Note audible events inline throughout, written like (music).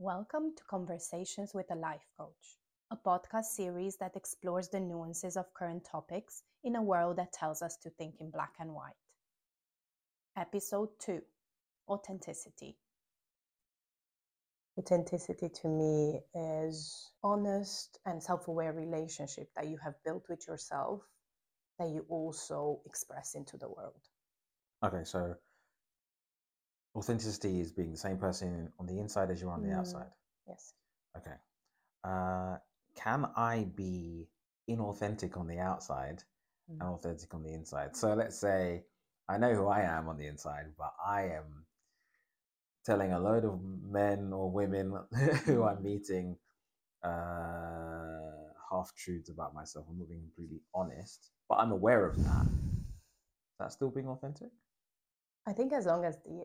Welcome to Conversations with a Life Coach, a podcast series that explores the nuances of current topics in a world that tells us to think in black and white. Episode 2 Authenticity. Authenticity to me is honest and self aware relationship that you have built with yourself that you also express into the world. Okay, so authenticity is being the same person on the inside as you are on the Mm. outside. Yes. Okay. Uh, can I be inauthentic on the outside and Mm. authentic on the inside? So let's say I know who I am on the inside, but I am telling a load of men or women (laughs) who I'm Mm. meeting uh, half truths about myself. I'm not being completely honest, but I'm aware of that. Is that still being authentic? I think as long as the,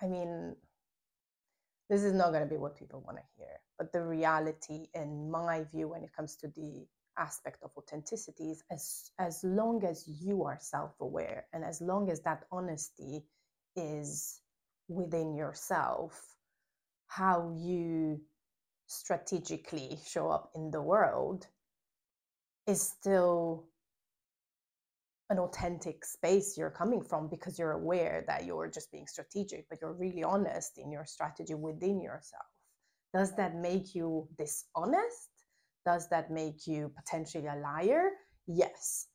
I mean, this is not going to be what people want to hear, but the reality, in my view, when it comes to the aspect of authenticity, is as as long as you are self-aware and as long as that honesty is within yourself, how you strategically show up in the world is still an authentic space you're coming from because you're aware that you're just being strategic, but you're really honest in your strategy within yourself. Does that make you dishonest? Does that make you potentially a liar? Yes,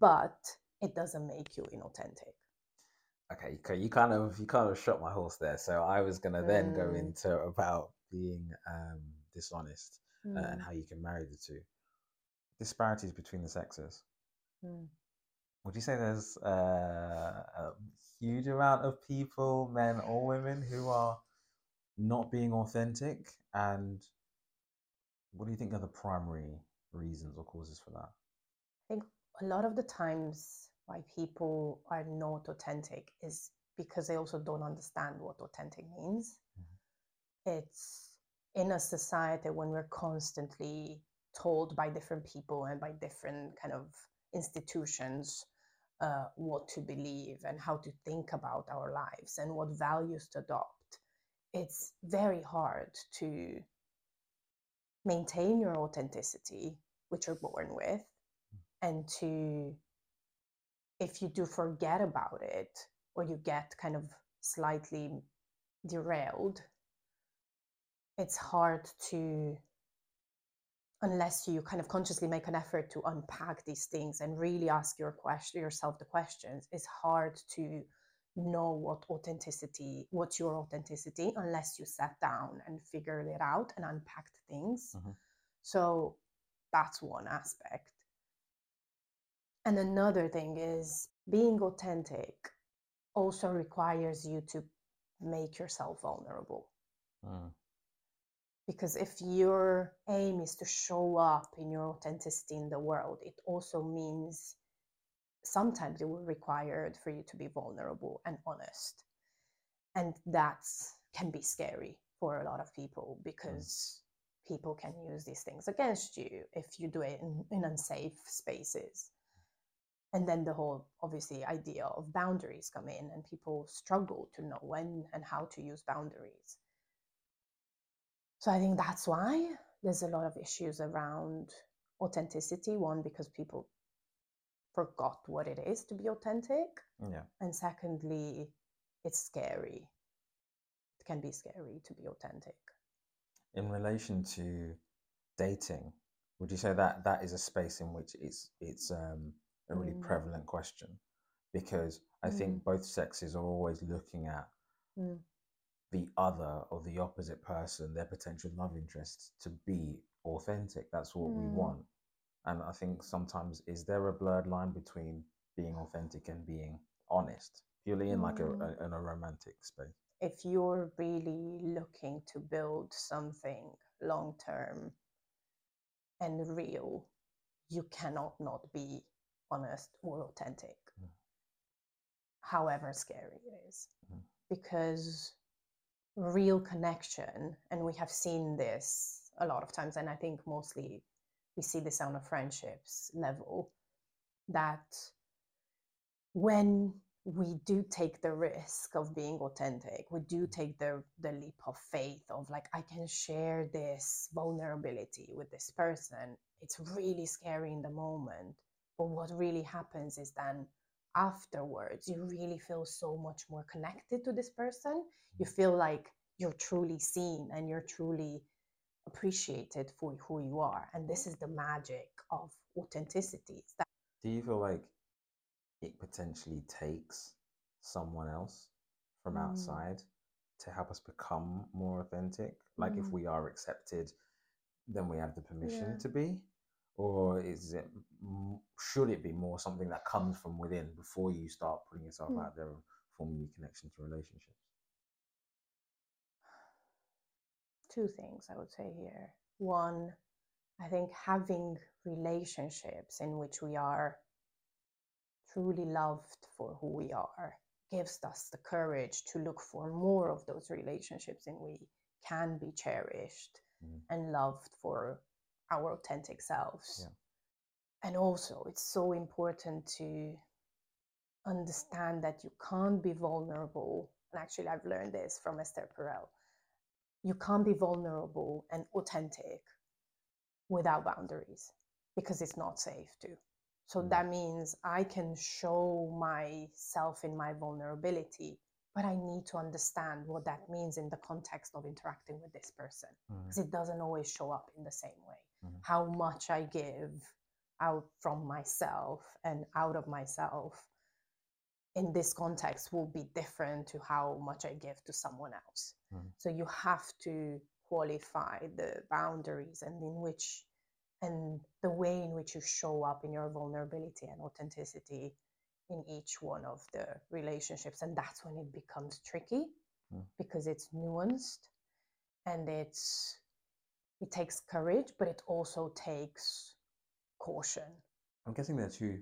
but it doesn't make you inauthentic. Okay, okay, you kind of you kind of shot my horse there. So I was gonna then go Mm. into about being um, dishonest uh, and Mm, how you can marry the two. Disparities between the sexes. mm. Would you say there's uh, a huge amount of people, men or women, who are not being authentic? And what do you think are the primary reasons or causes for that? I think a lot of the times why people are not authentic is because they also don't understand what authentic means. It's in a society when we're constantly told by different people and by different kind of institutions uh, what to believe and how to think about our lives and what values to adopt. It's very hard to maintain your authenticity, which you're born with, and to if you do forget about it or you get kind of slightly derailed it's hard to unless you kind of consciously make an effort to unpack these things and really ask your question yourself the questions it's hard to know what authenticity what's your authenticity unless you sat down and figured it out and unpacked things Mhm. so that's one aspect and another thing is being authentic also requires you to make yourself vulnerable. Mm. Because if your aim is to show up in your authenticity in the world, it also means sometimes it will require for you to be vulnerable and honest. And that can be scary for a lot of people hmm. because people can use these things against you if you do it in, in unsafe spaces. And then the whole obviously idea of boundaries come in and people struggle to know when and how to use boundaries so i think that's why there's a lot of issues around authenticity one because people forgot what it is to be authentic Yeah. and secondly it's scary it can be scary to be authentic In relation to dating, would you say that that is a space in which it's it's um, a really Mm. prevalent question? Because I think both sexes are always looking at Mm. The other or the opposite person, their potential love interests, to be authentic. That's what we Mm. want. And I think sometimes is there a blurred line between being authentic and being honest, purely in like a, Mm. a in a romantic space? if you're really looking to build something long term and real, you cannot not be honest or authentic, Mm. however scary it is. Mhm. Because real connection, and we have seen this a lot of times, and I think mostly we see this on a friendships level, that when we do take the risk of being authentic. We do take the the leap of faith of like I can share this vulnerability with this person. It's really scary in the moment, but what really happens is then afterwards you really feel so much more connected to this person. You feel like you're truly seen and you're truly appreciated for who you are. And this is the magic of authenticity. That Do you feel like it potentially takes someone else from Mm. outside to help us become more authentic? Like if Mm. we are accepted, then we have the permission Yeah. to be? Or is it, should it be more something that comes from within before you start putting yourself Mm. out there and forming new connections to relationships? two things I would say here. One, I think having relationships in which we are truly loved for who we are gives us the courage to look for more of those relationships in we can be cherished Mm. and loved for our authentic selves. Yeah. And also, it's so important to understand that you can't be vulnerable. And actually, I've learned this from Esther Perel. You can't be vulnerable and authentic without boundaries because it's not safe to. So Mm. that means I can show myself in my vulnerability, but I need to understand what that means in the context of interacting with this person Mm. because it doesn't always show up in the same way. Mhm. How much I give out from myself and out of myself in this context will be different to how much I give to someone else. Mhm. So you have to qualify the boundaries and in which and the way in which you show up in your vulnerability and authenticity in each one of the relationships and that's when it becomes tricky Mm. because it's nuanced and it's it takes courage but it also takes caution I'm guessing there are two.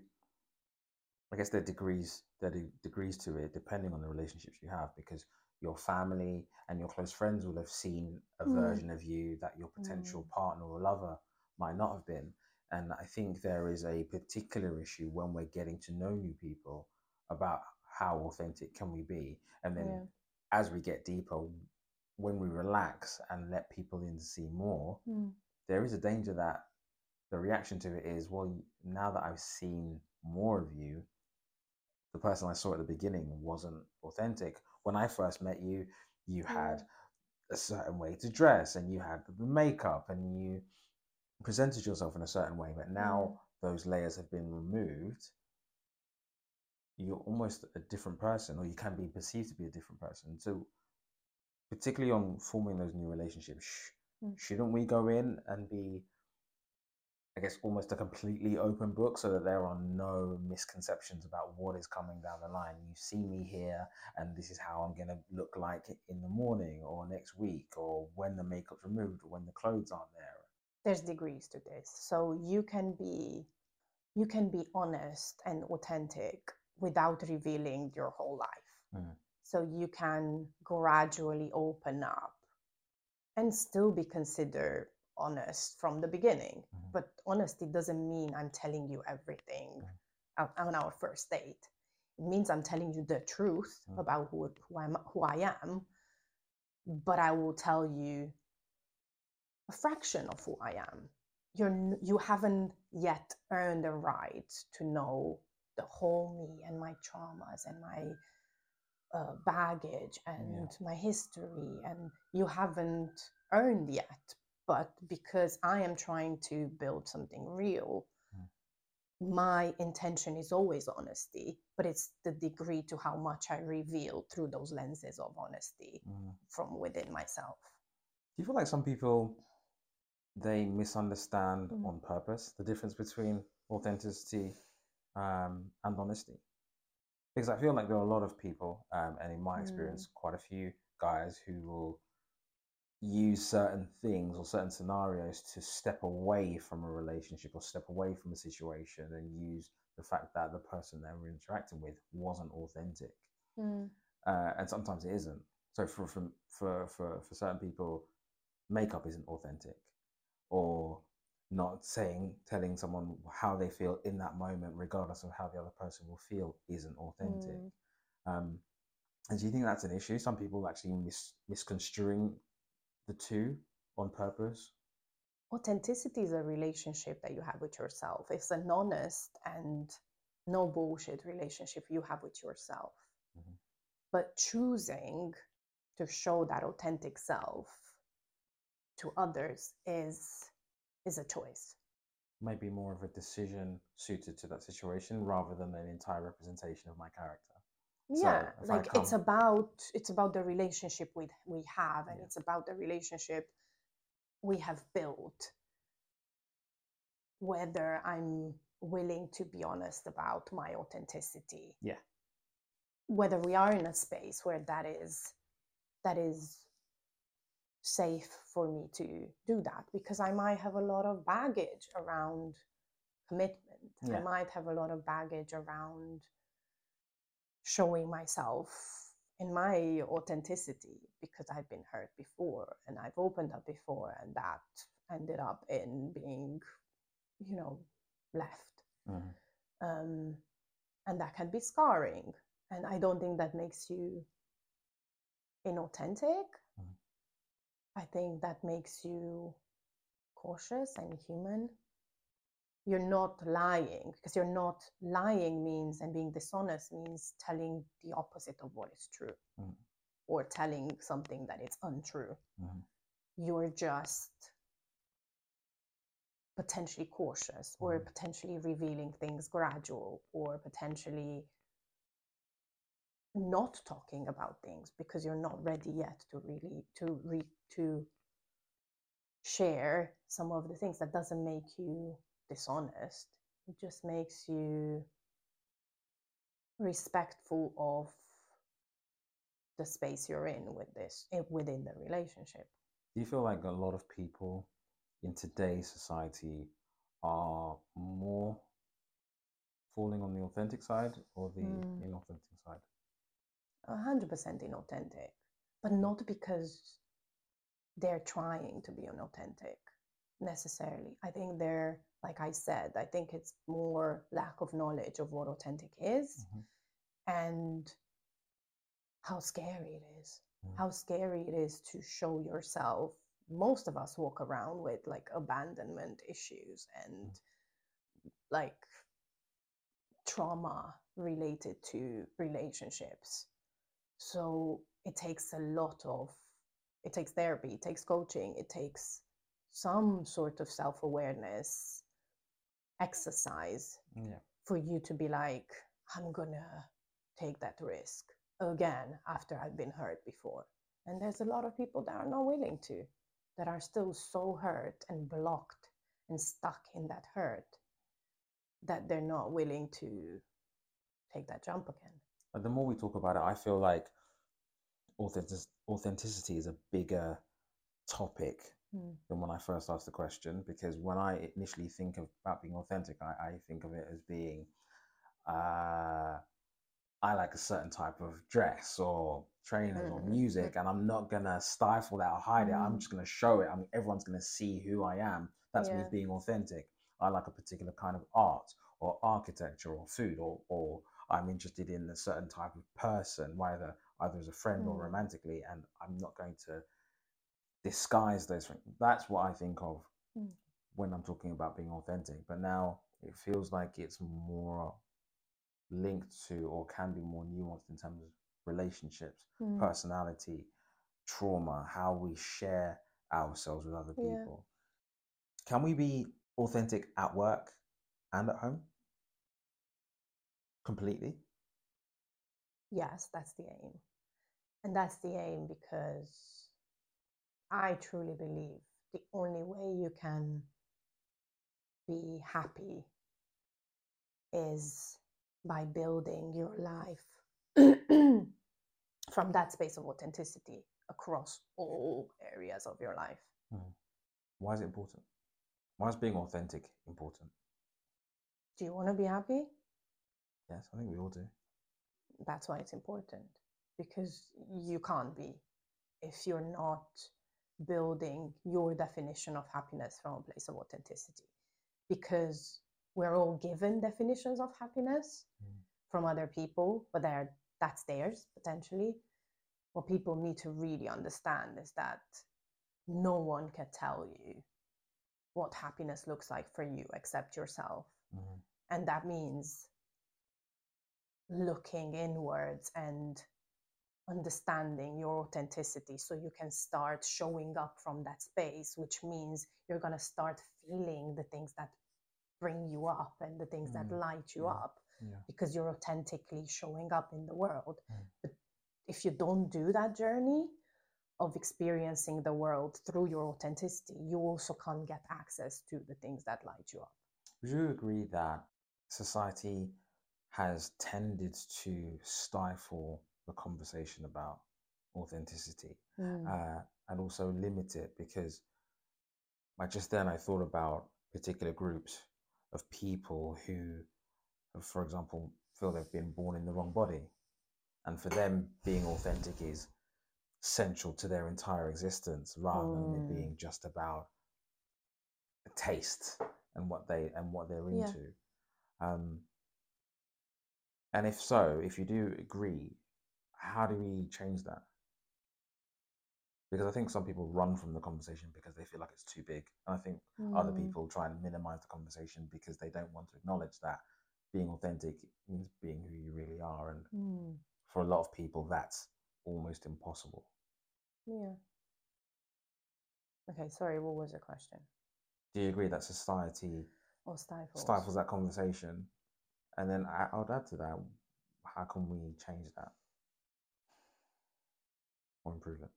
I guess there are degrees. There are degrees to it, depending on the relationships you have, because your family and your close friends will have seen a Mm. version of you that your potential partner or lover might not have been. And I think there is a particular issue when we're getting to know new people about how authentic can we be, and then Yeah. as we get deeper, when we relax and let people in to see more, hmm. there is a danger that the reaction to it is, well, now that I've seen more of you, the person I saw at the beginning wasn't authentic. When I first met you, you had a certain way to dress and you had the makeup and you presented yourself in a certain way. But now those layers have been removed. You're almost a different person, or you can be perceived to be a different person. So, particularly on forming those new relationships, sh- Mm. shouldn't we go in and be I guess almost a completely open book so that there are no misconceptions about what is coming down the line. You see me here, and this is how I'm going to look like in the morning or next week or when the makeup's removed or when the clothes aren't there. there's degrees to this so you can be you can be honest and authentic without revealing your whole life Mm. So you can gradually open up and still be considered honest from the beginning Mhm. but honesty doesn't mean i'm telling you everything Mm. on, our first date it means i'm telling you the truth Mm. about who, who i'm who i am but i will tell you a fraction of who I am. You're you haven't yet earned the right to know the whole me and my traumas and my uh, baggage and my history, and you haven't earned yet. But because I am trying to build something real, Mm. my intention is always honesty, but it's the degree to how much I reveal through those lenses of honesty Mm. from within myself. Do you feel like some people they misunderstand Mm. on purpose the difference between authenticity um, and honesty? Because I feel like there are a lot of people, um, and in my Mm. experience, quite a few guys who will use certain things or certain scenarios to step away from a relationship or step away from a situation and use the fact that the person they were interacting with wasn't authentic uh, and sometimes it isn't. So for, for for for for certain people, makeup isn't authentic, or not saying telling someone how they feel in that moment, regardless of how the other person will feel, isn't authentic. Mm. Um, and do you think that's an issue? Some people actually mis- misconstruing the two on purpose. Authenticity is a relationship that you have with yourself. It's an honest and no bullshit relationship you have with yourself. Mhm. But choosing to show that authentic self to others is is a choice. Maybe more of a decision suited to that situation rather than an entire representation of my character. Yeah I like it's about it's about the relationship we we have and Yeah. it's about the relationship we have built whether i'm willing to be honest about my authenticity Yeah. whether we are in a space where that is that is safe for me to do that because i might have a lot of baggage around commitment i might have a lot of baggage around showing myself in my authenticity because I've been hurt before and I've opened up before and that ended up in being, you know, left. Mhm. Um, and that can be scarring. And I don't think that makes you inauthentic. I think that makes you cautious and human you're not lying because you're not lying means and being dishonest means telling the opposite of what is true Mm. or telling something that is untrue Mhm. you're just potentially cautious or Mhm. potentially revealing things gradual or potentially not talking about things because you're not ready yet to really to re to share some of the things that doesn't make you dishonest it just makes you respectful of the space you're in with this eh, within the relationship Do you feel like a lot of people in today's society are more falling on the authentic side or the Mm. inauthentic side? A hundred percent inauthentic, but not because they're trying to be inauthentic necessarily. I think they're, like I said, I think it's more lack of knowledge of what authentic is Mhm. and how scary it is. Mm. How scary it is to show yourself. Most of us walk around with like abandonment issues and like trauma related to relationships. So it takes a lot of, it takes therapy, it takes coaching, it takes some sort of self awareness exercise Yeah. for you to be like, I'm gonna take that risk again after I've been hurt before. And there's a lot of people that are not willing to, that are still so hurt and blocked and stuck in that hurt that they're not willing to take that jump again. But the more we talk about it, I feel like authentic- authenticity is a bigger topic Mm. than when I first asked the question. Because when I initially think of, about being authentic, I, I think of it as being, uh, I like a certain type of dress or trainers or Mm, music, and I'm not gonna stifle that or hide it. I'm Mm. just gonna show it. I mean, everyone's gonna see who I am. That's me being authentic. I like a particular kind of art or architecture or food or or I'm interested in a certain type of person, whether either as a friend or Mm. romantically, and I'm not going to disguise those things. That's what I think of Mm. when I'm talking about being authentic. But now it feels like it's more linked to or can be more nuanced in terms of relationships, Mm. personality, trauma, how we share ourselves with other Yeah. people. Can we be authentic at work and at home? Completely? Yes, that's the aim. And that's the aim because I truly believe the only way you can be happy is by building your life (clears throat) from that space of authenticity across all areas of your life. Mm-hmm. Why is it important? Why is being authentic important? Do you want to be happy? Yes, I think we all do. that's why it's important because you can't be if you're not building your definition of happiness from a place of authenticity because we're all given definitions of happiness Mm. from other people but they're that's theirs potentially. What people need to really understand is that no one can tell you what happiness looks like for you except yourself. Mhm. And that means looking inwards and understanding your authenticity so you can start showing up from that space, which means you're going to start feeling the things that bring you up and the things that Mm, light you yeah. up Yeah. because you're authentically showing up in the world. Mm. But if you don't do that journey of experiencing the world through your authenticity, you also can't get access to the things that light you up. Would you agree that society has tended to stifle the conversation about authenticity uh, and also limit it? Because like just then, I thought about particular groups of people who, for example, feel they've been born in the wrong body, and for them, being authentic is central to their entire existence, rather than it Mm. being just about a taste and what they and what they're Yeah. into. Um, and if so, if you do agree, how do we change that? Because I think some people run from the conversation because they feel like it's too big. And I think other Mm. people try and minimize the conversation because they don't want to acknowledge that being authentic means being who you really are. And Mm. for a lot of people, that's almost impossible. Yeah. Okay, sorry, what was the question? Do you agree that society Or stifles? stifles that conversation? And then I, I would add to that, how can we change that or improve it?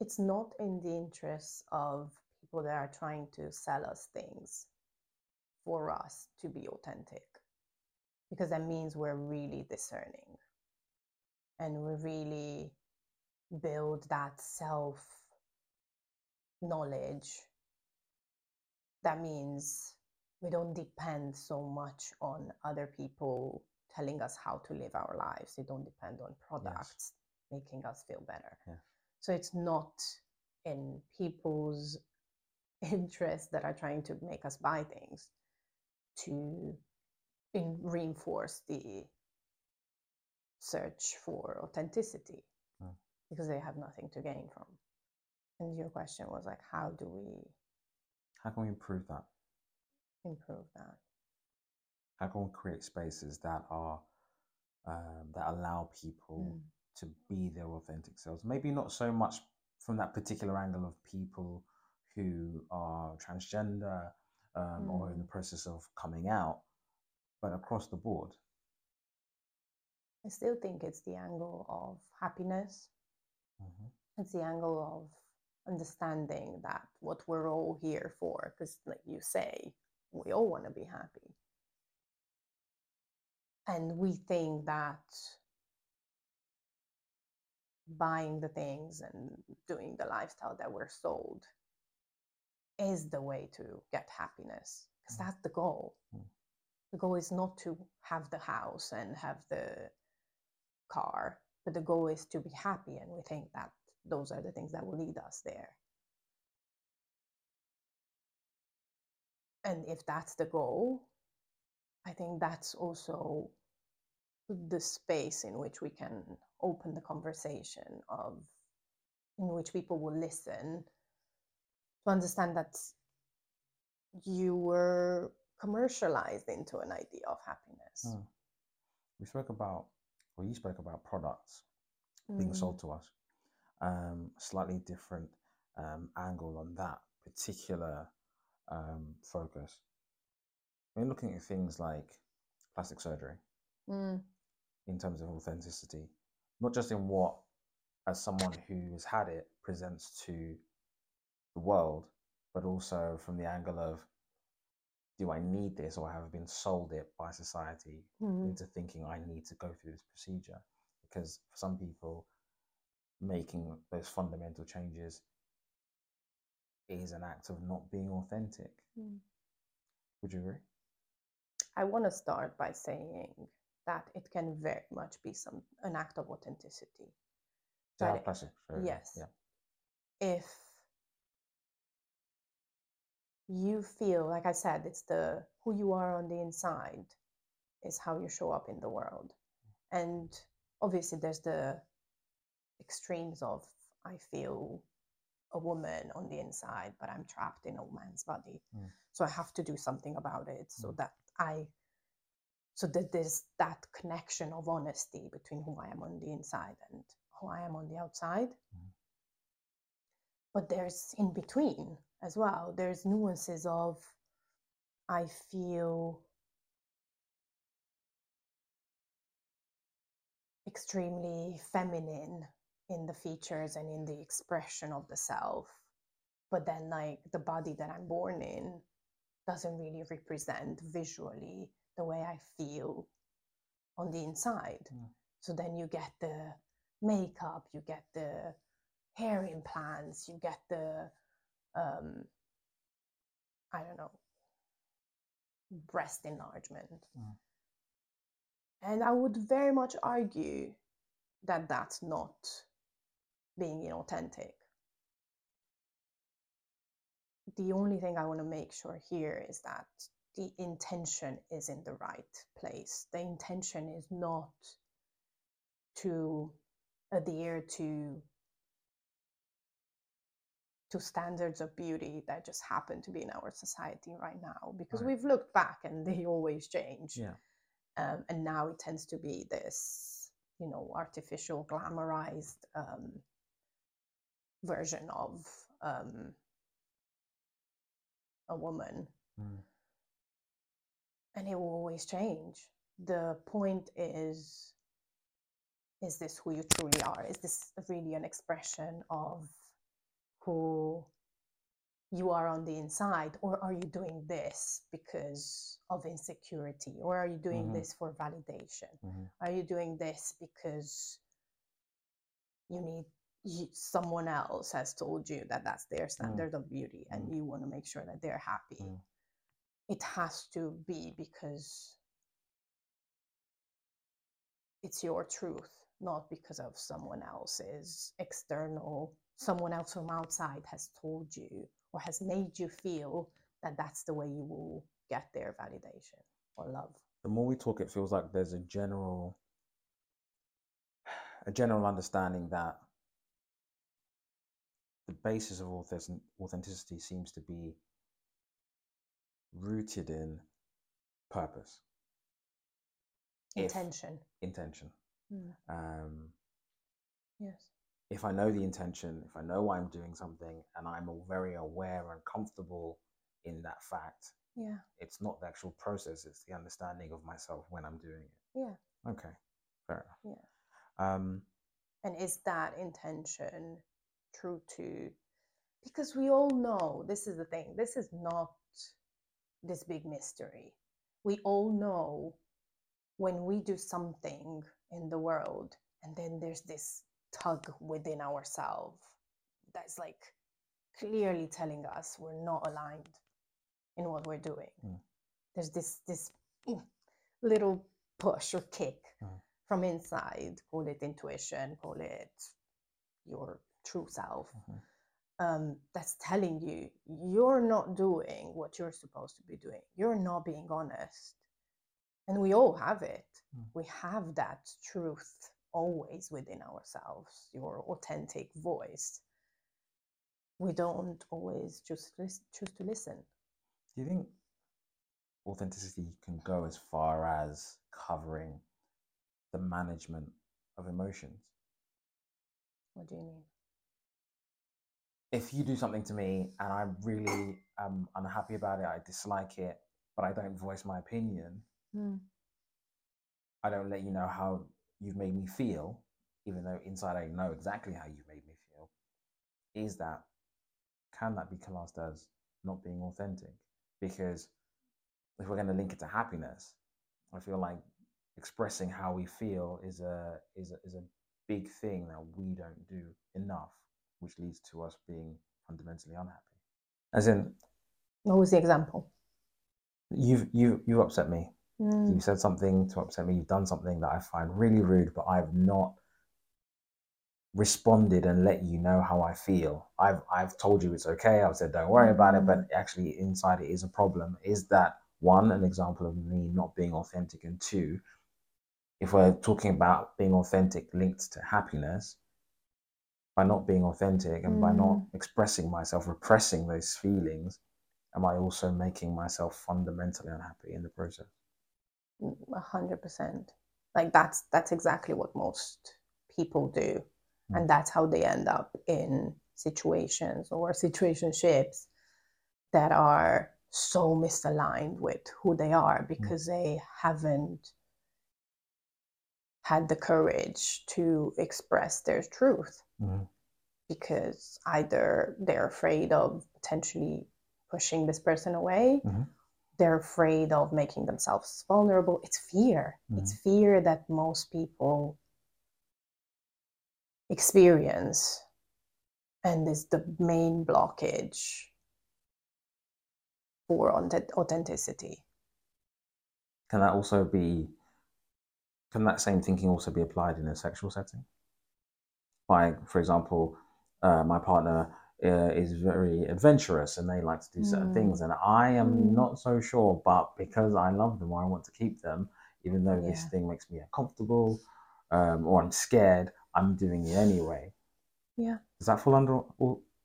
It's not in the interests of people that are trying to sell us things for us to be authentic, because that means we're really discerning and we really build that self knowledge. That means we don't depend so much on other people telling us how to live our lives. They don't depend on products making us feel better. Yeah. So it's not in people's (laughs) interests that are trying to make us buy things to in, reinforce the search for authenticity Mm. because they have nothing to gain from. And your question was like, how do we How can we improve that? Improve that? How can we create spaces that are um, that allow people Mm. to be their authentic selves? Maybe not so much from that particular angle of people who are transgender um, or in the Mm. process of coming out, but across the board. I still think it's the angle of happiness Mhm. it's the angle of understanding that what we're all here for because like you say we all want to be happy and we think that buying the things and doing the lifestyle that we're sold is the way to get happiness because Mm. that's the goal Mm. the goal is not to have the house and have the car but the goal is to be happy and we think that those are the things that will lead us there and if that's the goal i think that's also the space in which we can open the conversation of in which people will listen to understand that you were commercialized into an idea of happiness Mm. We spoke about, or you spoke about products being Mm, sold to us. Um, slightly different um, angle on that particular um, focus. When looking at things like plastic surgery mm, in terms of authenticity, not just in what, as someone who has had it, presents to the world, but also from the angle of, do I need this or have I been sold it by society mm, into thinking I need to go through this procedure? Because for some people, making those fundamental changes is an act of not being authentic. mm. Would you agree? I want to start by saying that it can very much be some an act of authenticity. Have it- yes. Yeah. If you feel, like I said, it's the who you are on the inside is how you show up in the world. And obviously there's the extremes of I feel a woman on the inside, but I'm trapped in a man's body. Mm. So I have to do something about it so Mm. that I so that there's that connection of honesty between who I am on the inside and who I am on the outside. Mm. But there's in between as well. There's nuances of I feel extremely feminine in the features and in the expression of the self but then like the body that i'm born in doesn't really represent visually the way i feel on the inside Mm. so then you get the makeup you get the hair implants you get the um i don't know breast enlargement Mm. and i would very much argue that that's not being inauthentic. The only thing I want to make sure here is that the intention is in the right place. The intention is not to adhere to to standards of beauty that just happen to be in our society right now because Right. we've looked back and they always change Yeah. um, and now it tends to be this you know artificial glamorized um, version of um, a woman Mm. and it will always change the point is is this who you truly are is this really an expression of who you are on the inside or are you doing this because of insecurity or are you doing Mhm. this for validation Mhm. are you doing this because you need you, someone else has told you that that's their standard of beauty and Mm. you want to make sure that they're happy Mm. it has to be because it's your truth not because of someone else's external someone else from outside has told you or has made you feel that that's the way you will get their validation or love the more we talk, it feels like there's a general, a general understanding that the basis of authenticity seems to be rooted in purpose, If- intention intention. Mm. Um, yes if I know the intention, if I know why I'm doing something, and I'm all very aware and comfortable in that fact, yeah it's not the actual process; it's the understanding of myself when I'm doing it. yeah Okay, fair enough. Yeah. Um, and is that intention true to because we all know this is the thing this is not this big mystery we all know when we do something in the world and then there's this tug within ourselves that's like clearly telling us we're not aligned in what we're doing Mm. there's this this little push or kick Mm. from inside call it intuition call it your true self Mhm. um, that's telling you you're not doing what you're supposed to be doing you're not being honest and we all have it Mm. we have that truth always within ourselves your authentic voice we don't always choose to choose to listen do you think authenticity can go as far as covering the management of emotions? what do you mean If you do something to me and I really am unhappy about it, I dislike it, but I don't voice my opinion, hmm. I don't let you know how you've made me feel, even though inside I know exactly how you made me feel, is that can that be classed as not being authentic? Because if we're going to link it to happiness, I feel like expressing how we feel is a is a, is a big thing that we don't do enough, which leads to us being fundamentally unhappy. As in, what was the example you've you you upset me, Mm, you've said something to upset me, you've done something that I find really rude, but I've not responded and let you know how I feel. I've I've told you it's okay. I've said don't worry about it, but actually inside it is a problem. Is that one an example of me not being authentic, and two, if we're talking about being authentic linked to happiness, by not being authentic and by not Mm. expressing myself, repressing those feelings, am I also making myself fundamentally unhappy in the process? a hundred percent. Like that's that's exactly what most people do, Mm. and that's how they end up in situations or situationships that are so misaligned with who they are because they haven't had the courage to express their truth Mhm. because either they're afraid of potentially pushing this person away Mhm. they're afraid of making themselves vulnerable it's fear it's fear that most people experience and is the main blockage for authenticity Can that also be, can that same thinking also be applied in a sexual setting? Like, for example, uh, my partner uh, is very adventurous and they like to do certain things, and I am Mm. not so sure, but because I love them or I want to keep them, even though this thing makes me uncomfortable um, or I'm scared, I'm doing it anyway. Yeah. Does that fall under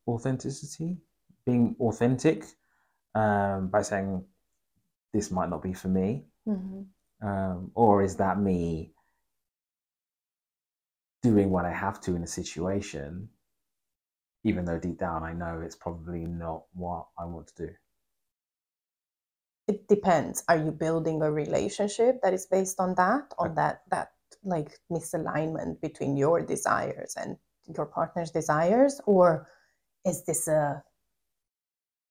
authenticity? Being authentic um, by saying, this might not be for me? Mhm. Um, or is that me doing what I have to in a situation, even though deep down I know it's probably not what I want to do? it depends are you building a relationship that is based on that on Okay. that that like misalignment between your desires and your partner's desires or is this a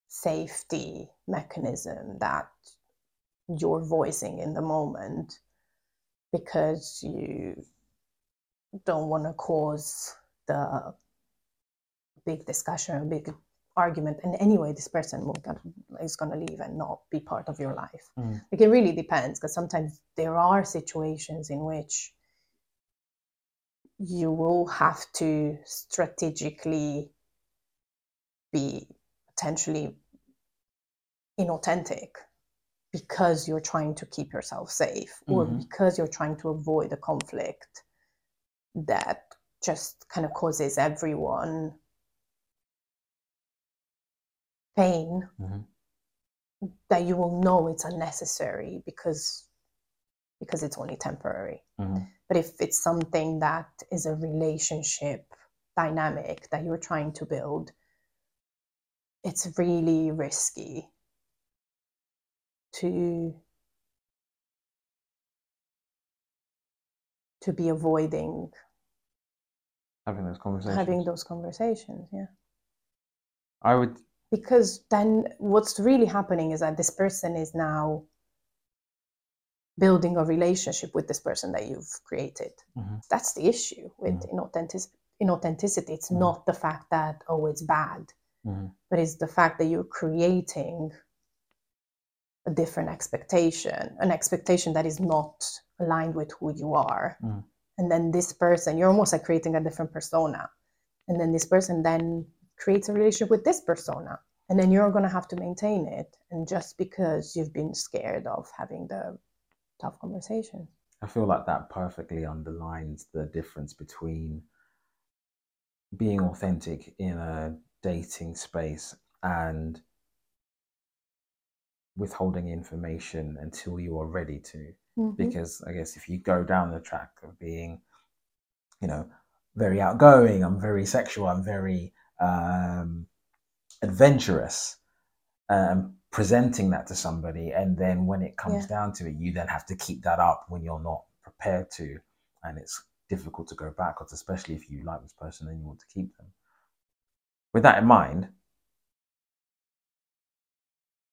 safety mechanism that you're voicing in the moment because you don't want to cause the big discussion or big argument and anyway this person will get, is going to leave and not be part of your life Mm. like it really depends because sometimes there are situations in which you will have to strategically be potentially inauthentic because you're trying to keep yourself safe or Mhm. because you're trying to avoid a conflict that just kind of causes everyone pain Mhm. that you will know it's unnecessary because because it's only temporary Mhm. but if it's something that is a relationship dynamic that you're trying to build it's really risky to to be avoiding Having those conversations. having those conversations yeah I would. because then what's really happening is that this person is now building a relationship with this person that you've created Mhm. that's the issue with Mhm. inauthentic- inauthenticity it's Mhm. not the fact that oh it's bad Mhm. but it's the fact that you're creating a different expectation an expectation that is not aligned with who you are. Mm. and then this person you're almost like creating a different persona. And then this person then creates a relationship with this persona. And then you're going to have to maintain it. And just because you've been scared of having the tough conversation. I feel like that perfectly underlines the difference between being authentic in a dating space and withholding information until you are ready to. Mhm. Because I guess if you go down the track of being, you know, very outgoing, I'm very sexual, I'm very um, adventurous, um, presenting that to somebody, and then when it comes Yeah. down to it, you then have to keep that up when you're not prepared to, and it's difficult to go backwards, especially if you like this person and you want to keep them. With that in mind,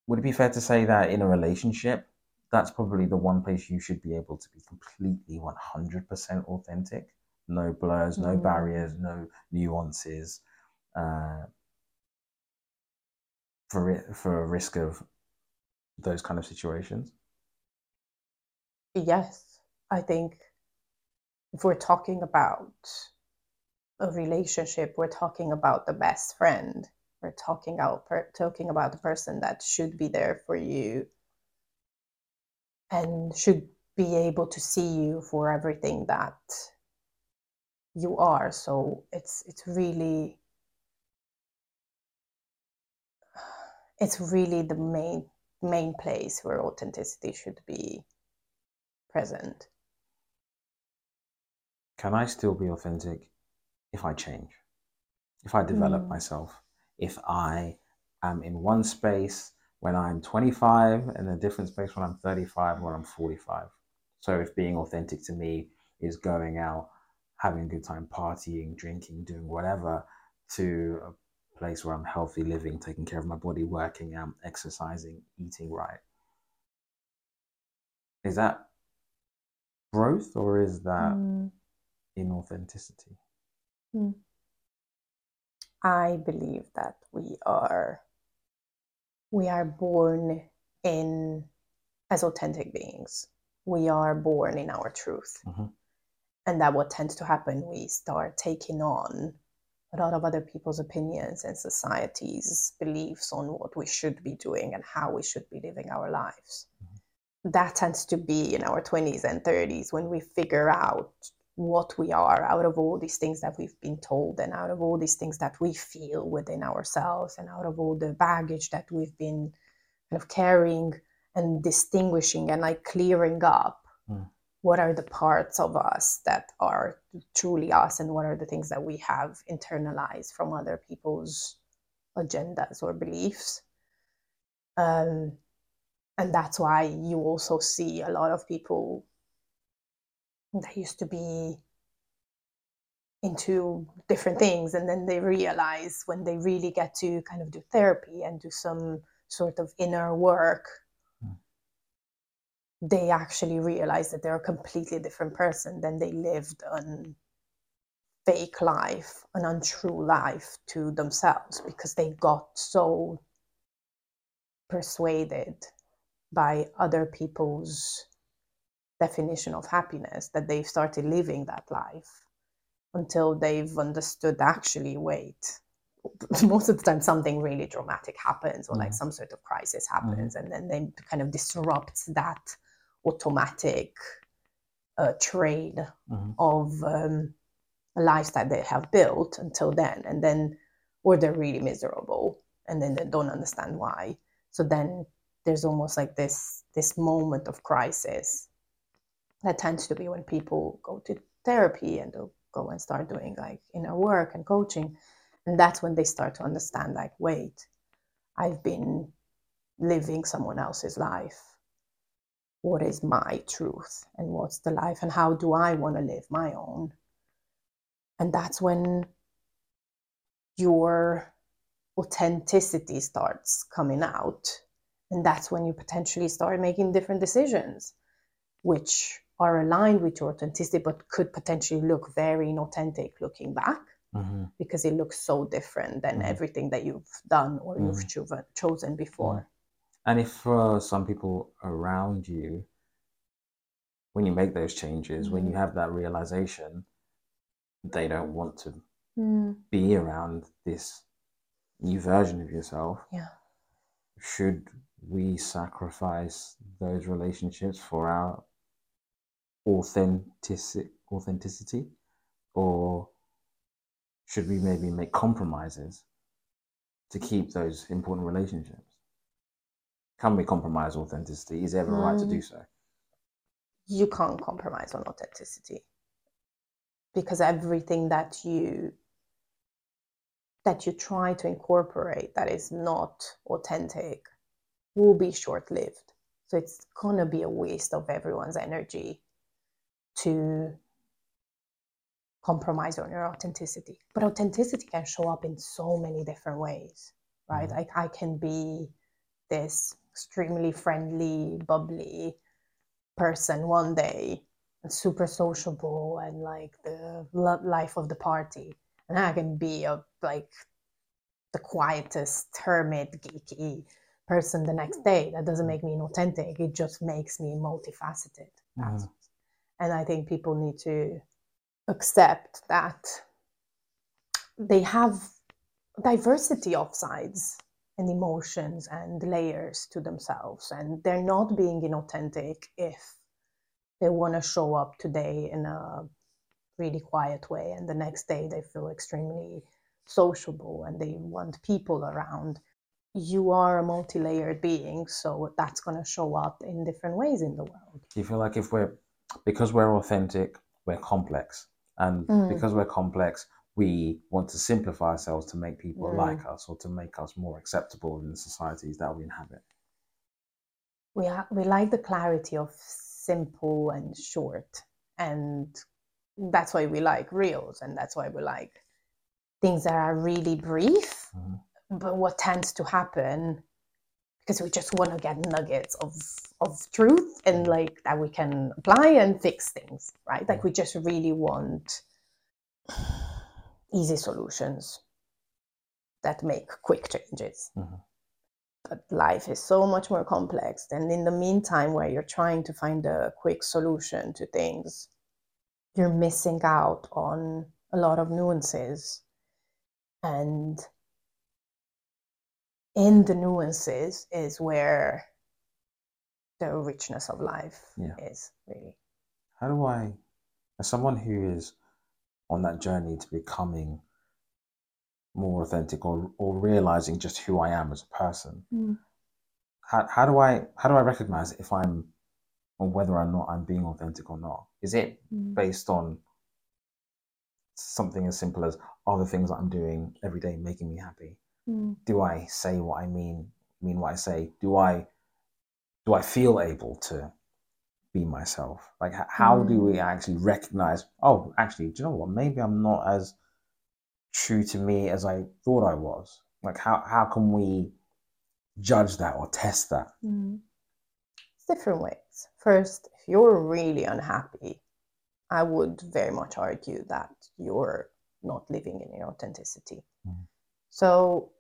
would it be fair to say that in a relationship, that's probably the one place you should be able to be completely 100% authentic? No blurs, no barriers, Mm. no nuances, uh, for it, for a risk of those kind of situations. yes i think if we're talking about a relationship we're talking about the best friend we're talking out per, talking about the person that should be there for you and should be able to see you for everything that you are. So it's it's really it's really the main main place where authenticity should be present. Can i still be authentic if i change? If i develop Mm. myself if i am in one space when i'm 25 and a different space when i'm 35 when i'm 45 so if being authentic to me is going out having a good time partying drinking doing whatever to a place where i'm healthy living taking care of my body working out exercising eating right. Is that growth or is that Mm. inauthenticity I believe that we are we are born in as authentic beings. We are born in our truth. Mhm. And that what tends to happen, we start taking on a lot of other people's opinions and society's beliefs on what we should be doing and how we should be living our lives. That tends to be in our 20s and 30s when we figure out what we are out of all these things that we've been told and out of all these things that we feel within ourselves and out of all the baggage that we've been kind of carrying and distinguishing and like clearing up Mm. what are the parts of us that are truly us and what are the things that we have internalized from other people's agendas or beliefs um, and that's why you also see a lot of people that used to be into different things and then they realize when they really get to kind of do therapy and do some sort of inner work Mm. they actually realize that they're a completely different person than they lived an fake life an untrue life to themselves because they got so persuaded by other people's definition of happiness that they've started living that life until they've understood actually wait (laughs) most of the time something really dramatic happens or like Mhm. some sort of crisis happens and then they kind of disrupts that automatic uh, train Mhm. of um, a lifestyle they have built until then and then or they're really miserable and then they don't understand why so then there's almost like this this moment of crisis that tends to be when people go to therapy and they'll go and start doing like inner work and coaching and that's when they start to understand like wait i've been living someone else's life. What is my truth and what's the life and how do i want to live my own? And that's when your authenticity starts coming out and that's when you potentially start making different decisions which are aligned with your authenticity but could potentially look very inauthentic looking back Mhm. because it looks so different than Mhm. everything that you've done or you've Mhm. chosen before And if for some people around you, when you make those changes, when you Mhm. have that realization, they don't want to Mm, be around this new version of yourself, yeah should we sacrifice those relationships for our authentic authenticity, or should we maybe make compromises to keep those important relationships? Can we compromise authenticity? Is ever right to do Mm. so? you can't compromise on authenticity because everything that you that you try to incorporate that is not authentic will be short-lived so it's gonna be a waste of everyone's energy to compromise on your authenticity. But authenticity can show up in so many different ways right? Mhm. like i can be this extremely friendly bubbly person one day and super sociable and like the life of the party. And i can be a like the quietest hermit geeky person the next day. That doesn't make me inauthentic. It just makes me multifaceted. Mhm. And i think people need to accept that they have diversity of sides and emotions and layers to themselves. And they're not being inauthentic if they want to show up today in a really quiet way and the next day they feel extremely sociable and they want people around. You are a multi-layered being so that's going to show up in different ways in the world. Do you feel like if we're because we're authentic we're complex and mm. because we're complex we want to simplify ourselves to make people mm. like us or to make us more acceptable in the societies that we inhabit we, we like the clarity of simple and short and that's why we like reels and that's why we like things that are really brief mm. but what tends to happen because we just want to get nuggets of of truth and like that we can apply and fix things right? Like we just really want easy solutions that make quick changes. Mm-hmm. but life is so much more complex and in the meantime where you're trying to find a quick solution to things you're missing out on a lot of nuances. And in the nuances is where the richness of life yeah. is really how do i as someone who is on that journey to becoming more authentic or, or realizing just who I am as a person. Mm. How, how do I how do I recognize if I'm or whether or not I'm being authentic or not? Is it mm. based on something as simple as are the things that I'm doing every day making me happy? Mm. Do I say what I mean mean what I say? Do I do I feel able to be myself? Like, how do we mm. actually recognize, oh, actually, do you know what? Maybe I'm not as true to me as I thought I was. Like, how, how can we judge that or test that? Mm. Different ways. First, if you're really unhappy, I would very much argue that you're not living in your authenticity. Mm. So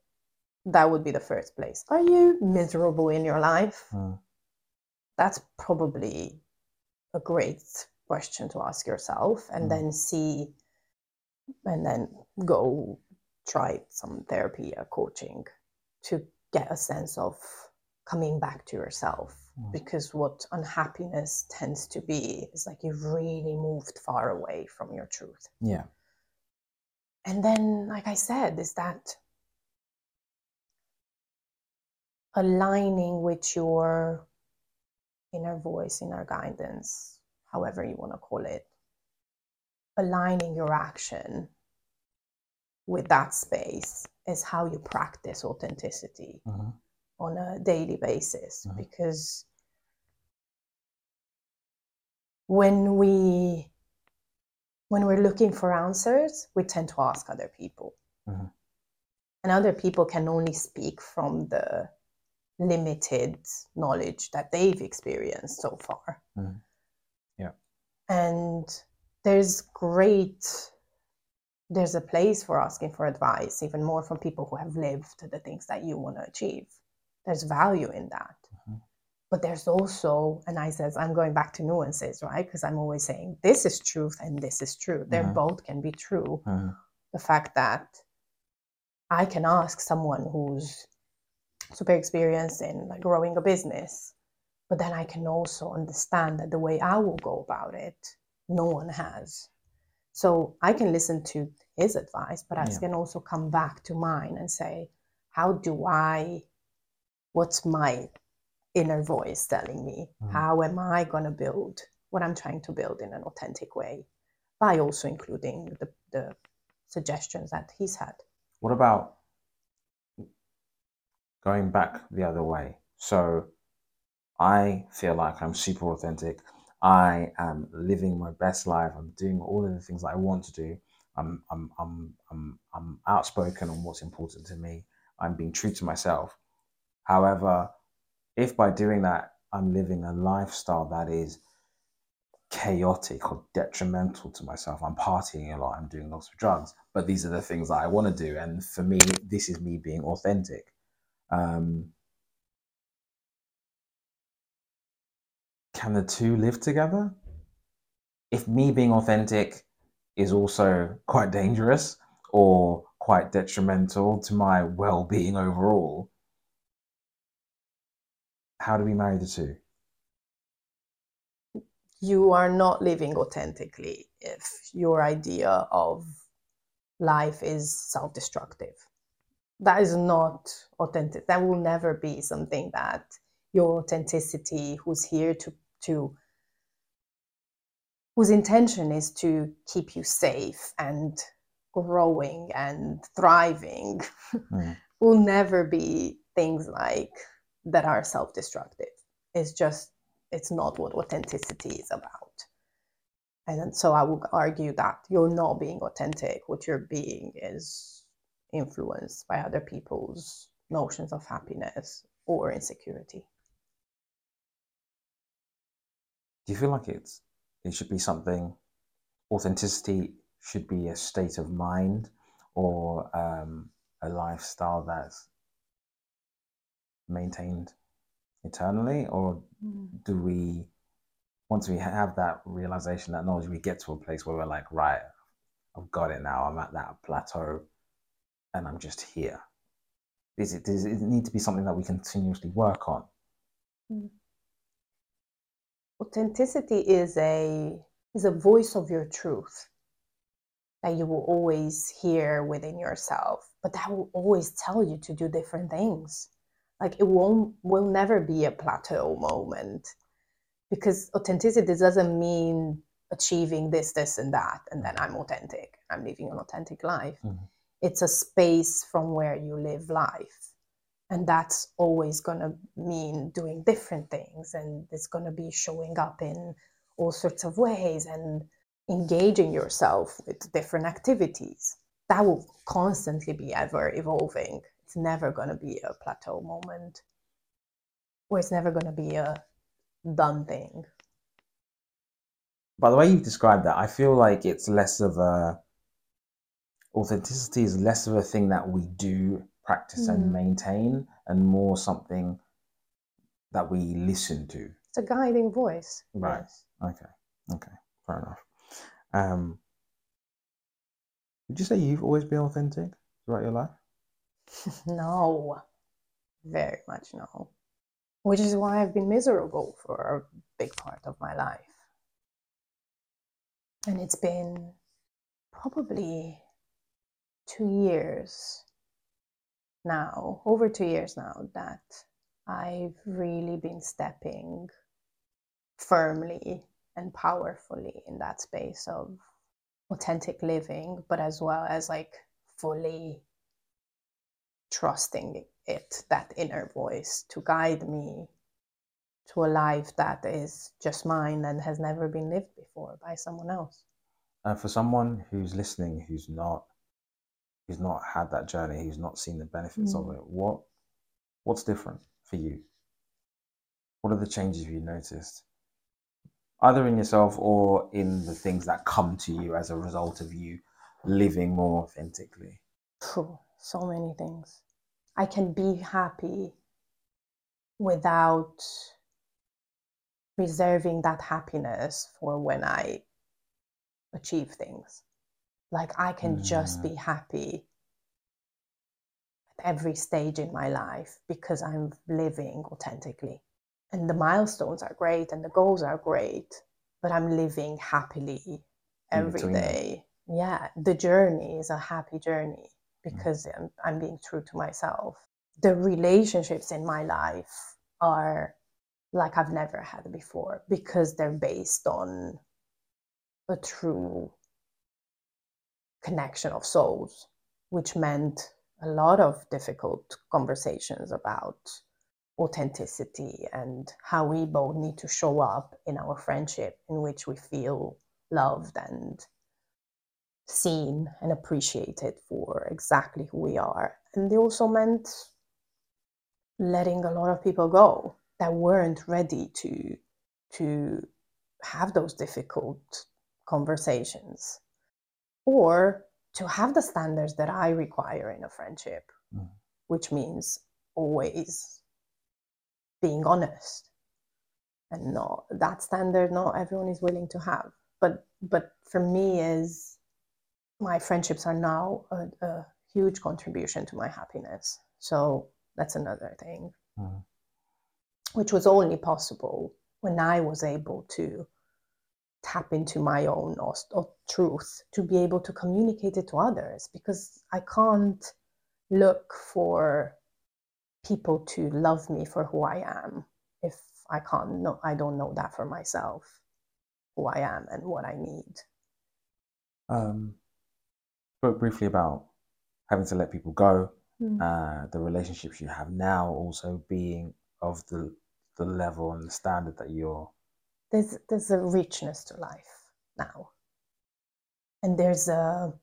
that would be the first place. Are you miserable in your life? Mm. That's probably a great question to ask yourself and mm. then see and then go try some therapy or coaching to get a sense of coming back to yourself mm. because what unhappiness tends to be is like you've really moved far away from your truth yeah and then like i said is that aligning with your inner voice, inner guidance, however you want to call it, aligning your action with that space is how you practice authenticity mm-hmm. on a daily basis mm-hmm. because when we when we're looking for answers we tend to ask other people mm-hmm. and other people can only speak from the limited knowledge that they've experienced so far. Mm. Yeah. And there's great, there's a place for asking for advice, even more from people who have lived the things that you want to achieve. There's value in that. Mm-hmm. But there's also, and I says, I'm going back to nuances, right? Because I'm always saying this is truth and this is true. They mm-hmm. both can be true. Mm-hmm. The fact that I can ask someone who's super experienced in like growing a business but then i can also understand that the way i will go about it no one has so i can listen to his advice but i yeah. can also come back to mine and say how do i what's my inner voice telling me mm. how am i going to build what i'm trying to build in an authentic way by also including the, the suggestions that he's had what about going back the other way. So I feel like I'm super authentic. I am living my best life. I'm doing all of the things that I want to do. I'm, I'm, I'm, I'm, I'm outspoken on what's important to me. I'm being true to myself. However, if by doing that, I'm living a lifestyle that is chaotic or detrimental to myself, I'm partying a lot, I'm doing lots of drugs, but these are the things that I want to do. And for me, this is me being authentic. Um, can the two live together? If me being authentic is also quite dangerous or quite detrimental to my well being overall, how do we marry the two? you are not living authentically if your idea of life is self destructive. That is not authentic. That will never be something that your authenticity, who's here to, to whose intention is to keep you safe and growing and thriving, mm. (laughs) will never be things like that are self destructive. It's just, it's not what authenticity is about. And so I would argue that you're not being authentic. What you're being is influenced by other people's notions of happiness or insecurity. Do you feel like it's it should be something authenticity should be a state of mind or um, a lifestyle that's maintained eternally or mm. do we once we have that realization, that knowledge, we get to a place where we're like, right, I've got it now. I'm at that plateau and I'm just here. Is it, does it need to be something that we continuously work on? Hmm. Authenticity is a is a voice of your truth that you will always hear within yourself, but that will always tell you to do different things. Like it won't will never be a plateau moment because authenticity doesn't mean achieving this, this, and that, and then I'm authentic. I'm living an authentic life. Mm-hmm. It's a space from where you live life. And that's always going to mean doing different things. And it's going to be showing up in all sorts of ways and engaging yourself with different activities. That will constantly be ever evolving. It's never going to be a plateau moment, or it's never going to be a done thing. By the way you've described that, I feel like it's less of a authenticity is less of a thing that we do practice mm. and maintain and more something that we listen to. It's a guiding voice. Right. Yes. Okay. Okay. Fair enough. Um, would you say you've always been authentic throughout your life? (laughs) no. Very much no which is why I've been miserable for a big part of my life. And it's been probably two years now, over two years now, that I've really been stepping firmly and powerfully in that space of authentic living, but as well as like fully trusting it, that inner voice, to guide me to a life that is just mine and has never been lived before by someone else. And for someone who's listening, who's not, who's not had that journey, who's not seen the benefits mm. of it, what, what's different for you? What are the changes you noticed? Either in yourself or in the things that come to you as a result of you living more authentically? so many things. I can be happy without reserving that happiness for when I achieve things. Like I can mm. just be happy at every stage in my life because I'm living authentically. And the milestones are great and the goals are great, but I'm living happily every day. Yeah, the journey is a happy journey. Mm. because I'm, I'm being true to myself. The relationships in my life are like I've never had before because they're based on a true connection of souls, which meant a lot of difficult conversations about authenticity and how we both need to show up in our friendship in which we feel loved and seen and appreciated for exactly who we are. And they also meant letting a lot of people go that weren't ready to to have those difficult conversations or to have the standards that I require in a friendship, mm. which means always being honest and not that standard not everyone is willing to have but but for me is my friendships are now a, a, huge contribution to my happiness. So that's another thing, mm. which was only possible when I was able to tap into my own or, or truth to be able to communicate it to others because I can't look for people to love me for who I am if I can't know I don't know that for myself who I am and what I need. Um, spoke briefly about having to let people go, Mm. uh, the relationships you have now also being of the the level and the standard that you're. There's there's a richness to life now, and there's a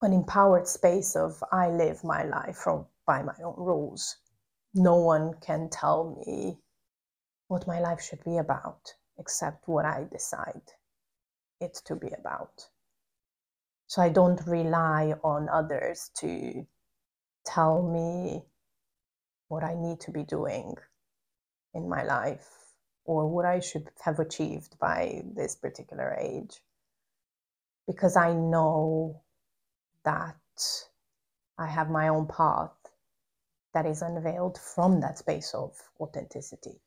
an empowered space of I live my life from by my own rules. No one can tell me what my life should be about except what I decide it to be about. So I don't rely on others to tell me what I need to be doing in my life or what I should have achieved by this particular age. Because I know that I have my own path that is unveiled from that space of authenticity.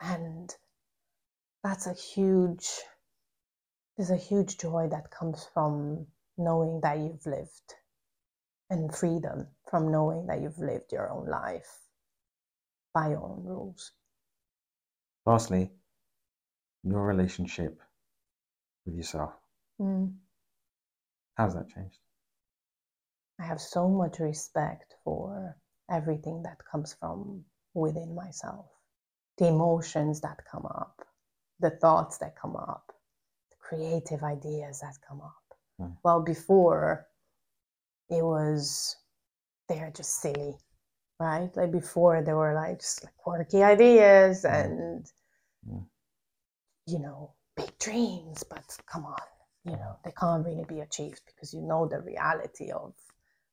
And that's a huge, there's a huge joy that comes from knowing that you've lived and freedom from knowing that you've lived your own life by your own rules. Lastly, your relationship with yourself. Mm. How's that changed? I have so much respect for everything that comes from within myself. The emotions that come up, the thoughts that come up, the creative ideas that come up. Mm. Well, before it was, they're just silly, right? Like before, they were like just like quirky ideas and, you know, big dreams, but come on, you know, they can't really be achieved because you know the reality of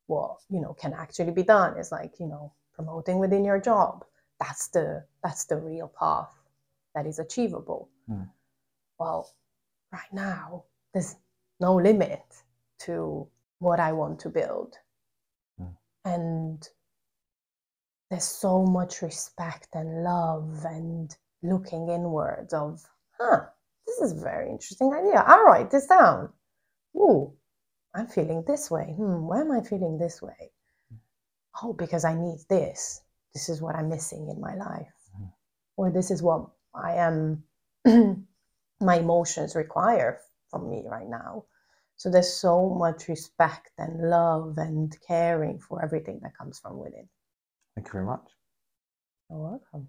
what, you know, can actually be done is like, you know, promoting within your job. That's the that's the real path that is achievable. Mm. Well, right now, there's no limit to what I want to build. Mm. And there's so much respect and love and looking inwards of, huh, this is a very interesting idea. I'll write this down. Ooh, I'm feeling this way. Hmm, why am I feeling this way? Oh, because I need this. This is what I'm missing in my life. Mhm. Or this is what I am, (clears throat) my emotions require from me right now. So there's so much respect and love and caring for everything that comes from within. Thank you very much. You're welcome.